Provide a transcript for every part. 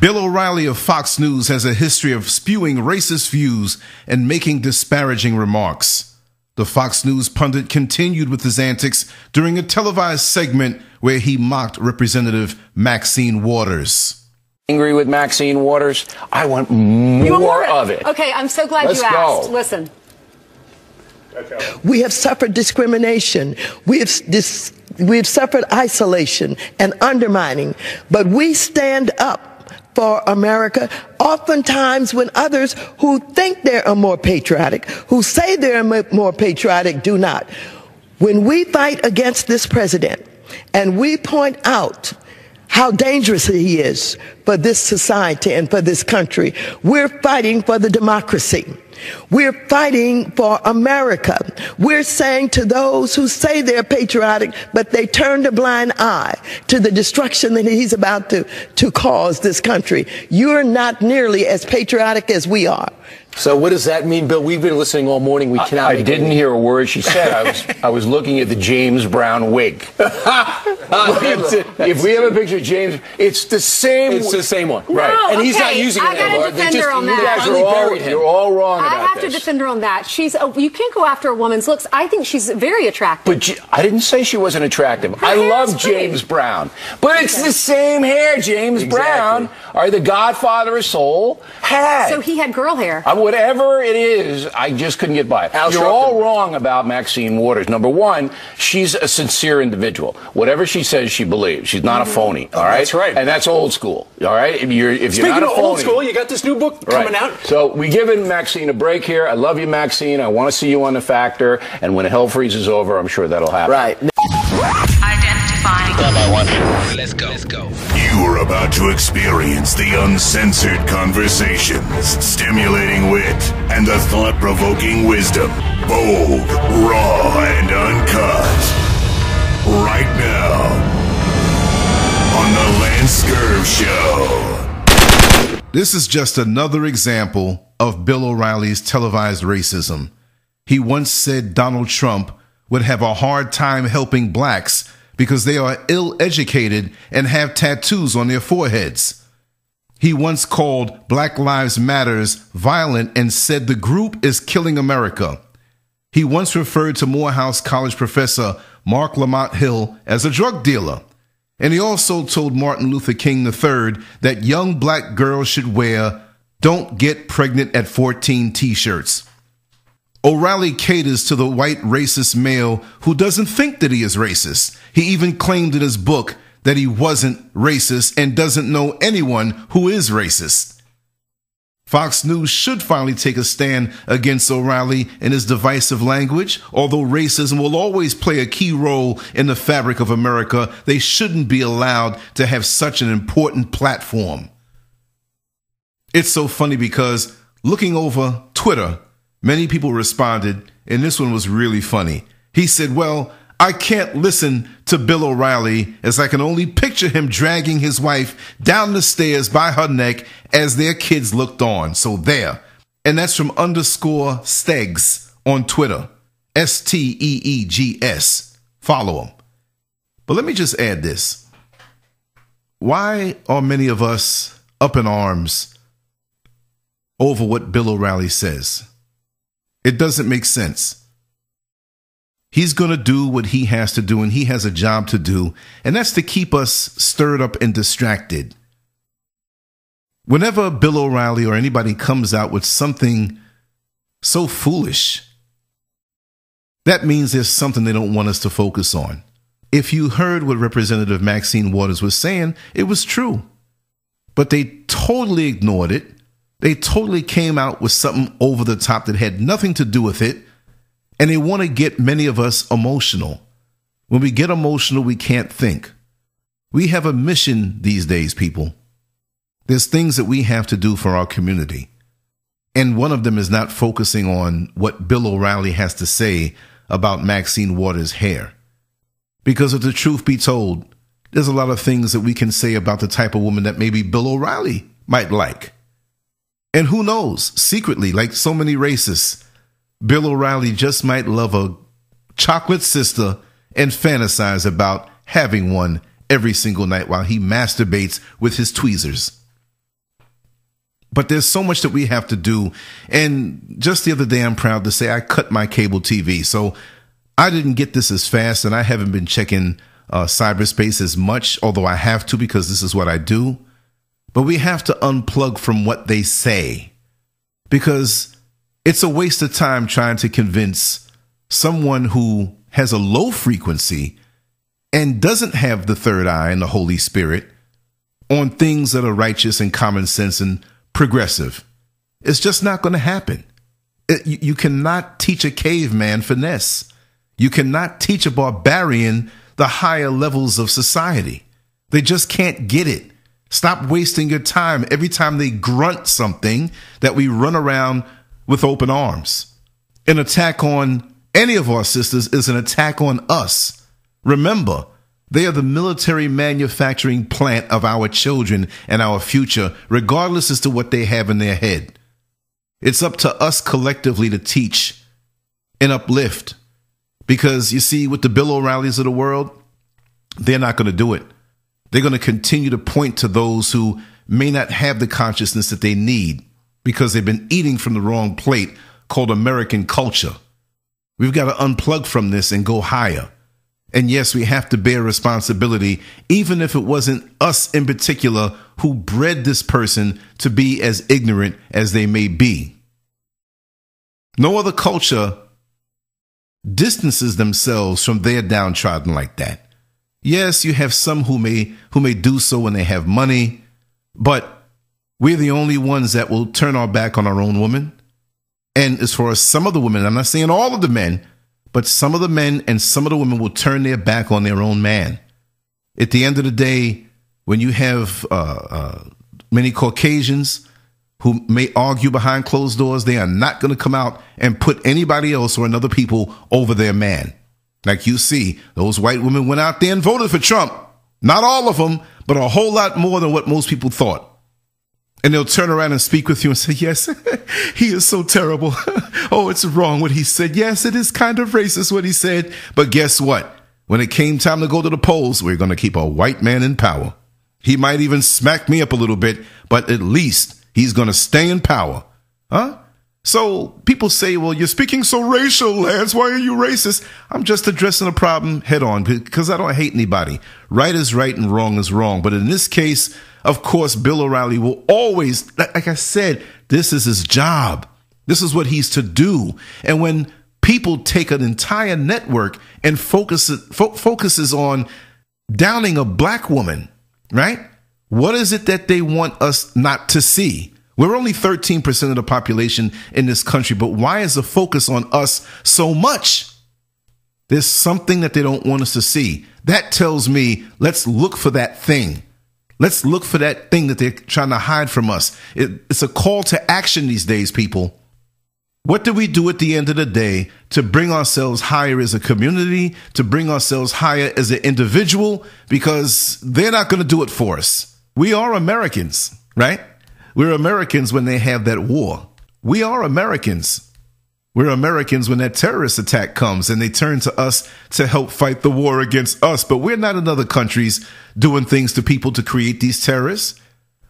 Bill O'Reilly of Fox News has a history of spewing racist views and making disparaging remarks. The Fox News pundit continued with his antics during a televised segment where he mocked Representative Maxine Waters. Angry with Maxine Waters? I want more, more of it. Okay, I'm so glad Let's you asked. go. Listen. We have suffered discrimination. We have dis- we have suffered isolation and undermining, but we stand up for America, oftentimes when others who think they are more patriotic, who say they're more patriotic, do not. When we fight against this president and we point out how dangerous he is for this society and for this country, we're fighting for the democracy. We're fighting for America. We're saying to those who say they're patriotic, but they turned a blind eye to the destruction that he's about to, to cause this country. You're not nearly as patriotic as we are. So what does that mean, Bill? We've been listening all morning. We cannot. I, I didn't hear a word she said. I was I was looking at the James Brown wig. if we have a picture of James, it's the same. It's the same one, No, right? And he's okay, not using I it gotta anymore. defend They her on you that. guys You're all, you're all wrong I about have this. to defend her on that. She's a, you can't go after a woman's looks. I think she's very attractive. But J- I didn't say she wasn't attractive. I hair's love pretty. James Brown, but it's the same hair James Exactly. Brown, or the Godfather of Soul, had. so he had girl hair. Uh, whatever it is, I just couldn't get by it. Al You're Sharpton. all wrong about Maxine Waters. Number one, she's a sincere individual. Whatever she says, she believes. She's not a phony. All right, Mm-hmm. that's right. and that's old school. All right, if you're if you're Speaking not a phony, old school, you got this new book Right. coming out. So we giving Maxine a break here. I love you, Maxine. I want to see you on the Factor, and when hell freezes over, I'm sure that'll happen. Right. Identifying. Let's go. Let's go. You're about to experience the uncensored conversations, stimulating wit, and the thought provoking wisdom. Bold, raw, and uncut. Right now on The Lance Scurv Show. This is just another example of Bill O'Reilly's televised racism. He once said Donald Trump would have a hard time helping blacks because they are ill educated and have tattoos on their foreheads. He once called Black Lives Matters violent and said the group is killing America. He once referred to Morehouse College professor Marc Lamont Hill as a drug dealer. And he also told Martin Luther King III that young black girls should wear Don't Get Pregnant at 14 t shirts. O'Reilly caters to the white racist male who doesn't think that he is racist. He even claimed in his book that he wasn't racist and doesn't know anyone who is racist. Fox News should finally take a stand against O'Reilly and his divisive language. Although racism will always play a key role in the fabric of America, they shouldn't be allowed to have such an important platform. It's so funny because looking over Twitter, many people responded, and this one was really funny. He said, Well, I can't listen to Bill O'Reilly as I can only picture him dragging his wife down the stairs by her neck as their kids looked on. So there. And that's from underscore Steegs on Twitter. S T E E G S. Follow him. But let me just add this. Why are many of us up in arms over what Bill O'Reilly says? It doesn't make sense. He's going to do what he has to do, and he has a job to do, and that's to keep us stirred up and distracted. Whenever Bill O'Reilly or anybody comes out with something so foolish, that means there's something they don't want us to focus on. If you heard what Representative Maxine Waters was saying, it was true. But they totally ignored it. They totally came out with something over the top that had nothing to do with it. And they want to get many of us emotional. When we get emotional, we can't think. We have a mission these days, people. There's things that we have to do for our community. And one of them is not focusing on what Bill O'Reilly has to say about Maxine Waters' hair. Because if the truth be told, there's a lot of things that we can say about the type of woman that maybe Bill O'Reilly might like. And who knows, secretly, like so many racists, Bill O'Reilly just might love a chocolate sister and fantasize about having one every single night while he masturbates with his tweezers. But there's so much that we have to do. And just the other day, I'm proud to say I cut my cable TV. So I didn't get this as fast, and I haven't been checking uh, cyberspace as much, although I have to because this is what I do. But we have to unplug from what they say because it's a waste of time trying to convince someone who has a low frequency and doesn't have the third eye and the Holy Spirit on things that are righteous and common sense and progressive. It's just not going to happen. It, you, you cannot teach a caveman finesse. You cannot teach a barbarian the higher levels of society. They just can't get it. Stop wasting your time every time they grunt something that we run around with open arms. An attack on any of our sisters is an attack on us. Remember, they are the military manufacturing plant of our children and our future, regardless as to what they have in their head. It's up to us collectively to teach and uplift. Because you see, with the Bill O'Reillys of the world, they're not going to do it. They're going to continue to point to those who may not have the consciousness that they need because they've been eating from the wrong plate called American culture. We've got to unplug from this and go higher. And yes, we have to bear responsibility, even if it wasn't us in particular who bred this person to be as ignorant as they may be. No other culture distances themselves from their downtrodden like that. Yes, you have some who may who may do so when they have money, but we're the only ones that will turn our back on our own woman. And as far as some of the women, I'm not saying all of the men, but some of the men and some of the women will turn their back on their own man. At the end of the day, when you have uh, uh, many Caucasians who may argue behind closed doors, they are not going to come out and put anybody else or another people over their man. Like you see, those white women went out there and voted for Trump. Not all of them, but a whole lot more than what most people thought. And they'll turn around and speak with you and say, Yes, he is so terrible. oh, it's wrong what he said. Yes, it is kind of racist what he said. But guess what? When it came time to go to the polls, we're going to keep a white man in power. He might even smack me up a little bit, but at least he's going to stay in power. Huh? So people say, well, you're speaking so racial, Lance. Why are you racist? I'm just addressing a problem head on because I don't hate anybody. Right is right and wrong is wrong. But in this case, of course, Bill O'Reilly will always, like I said, this is his job. This is what he's to do. And when people take an entire network and focus fo- focuses on downing a black woman, right? What is it that they want us not to see? We're only 13% of the population in this country, but why is the focus on us so much? There's something that they don't want us to see. That tells me let's look for that thing. Let's look for that thing that they're trying to hide from us. It, it's a call to action these days, people. What do we do at the end of the day to bring ourselves higher as a community, to bring ourselves higher as an individual? Because they're not going to do it for us. We are Americans, right? We're Americans when they have that war. We are Americans. We're Americans when that terrorist attack comes and they turn to us to help fight the war against us. But we're not in other countries doing things to people to create these terrorists.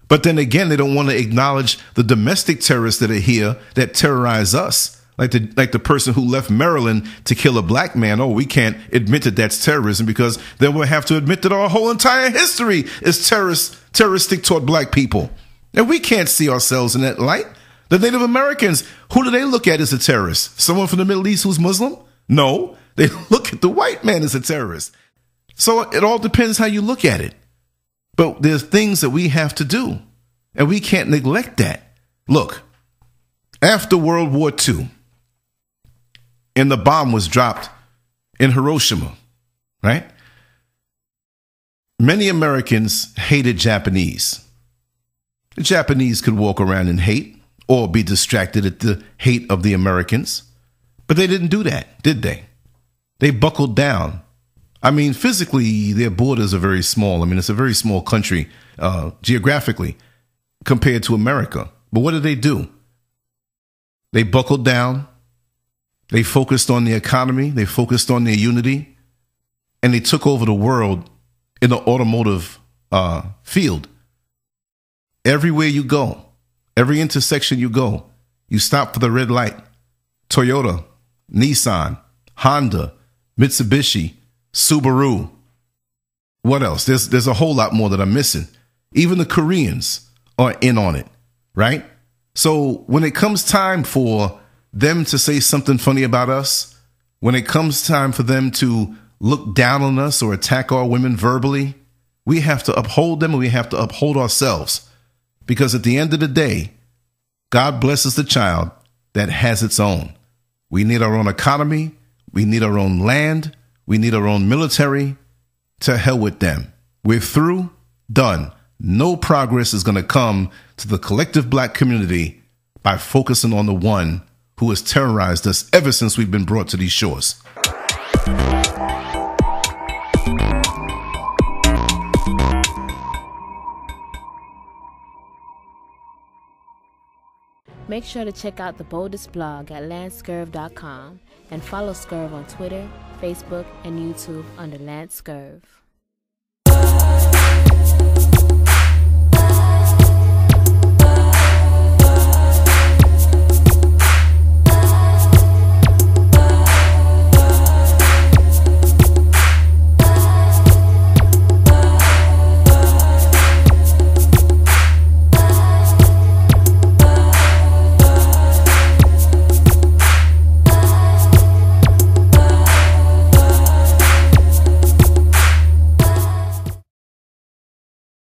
But then again, they don't want to acknowledge the domestic terrorists that are here that terrorize us. Like the like the person who left Maryland to kill a black man. Oh, we can't admit that that's terrorism because then we'll have to admit that our whole entire history is terrorist terroristic toward black people. And we can't see ourselves in that light. The Native Americans, who do they look at as a terrorist? Someone from the Middle East who's Muslim? No, they look at the white man as a terrorist. So it all depends how you look at it. But there's things that we have to do, and we can't neglect that. Look, after World War II, and the bomb was dropped in Hiroshima, right? Many Americans hated Japanese. The Japanese could walk around in hate or be distracted at the hate of the Americans. But they didn't do that, did they? They buckled down. I mean, physically, their borders are very small. I mean, it's a very small country uh, geographically compared to America. But what did they do? They buckled down. They focused on the economy. They focused on their unity. And they took over the world in the automotive uh, field everywhere you go, Every intersection you go, you stop for the red light. Toyota, Nissan, Honda, Mitsubishi, Subaru. What else? There's there's a whole lot more that I'm missing. Even the Koreans are in on it, right? So when it comes time for them to say something funny about us, when it comes time for them to look down on us or attack our women verbally, we have to uphold them and we have to uphold ourselves. Because at the end of the day, God blesses the child that has its own. We need our own economy. We need our own land. We need our own military. To hell with them. We're through, done. No progress is going to come to the collective black community by focusing on the one who has terrorized us ever since we've been brought to these shores. Make sure to check out the boldest blog at lancescurv.com and follow Scurv on Twitter, Facebook, and YouTube under Lance Scurv.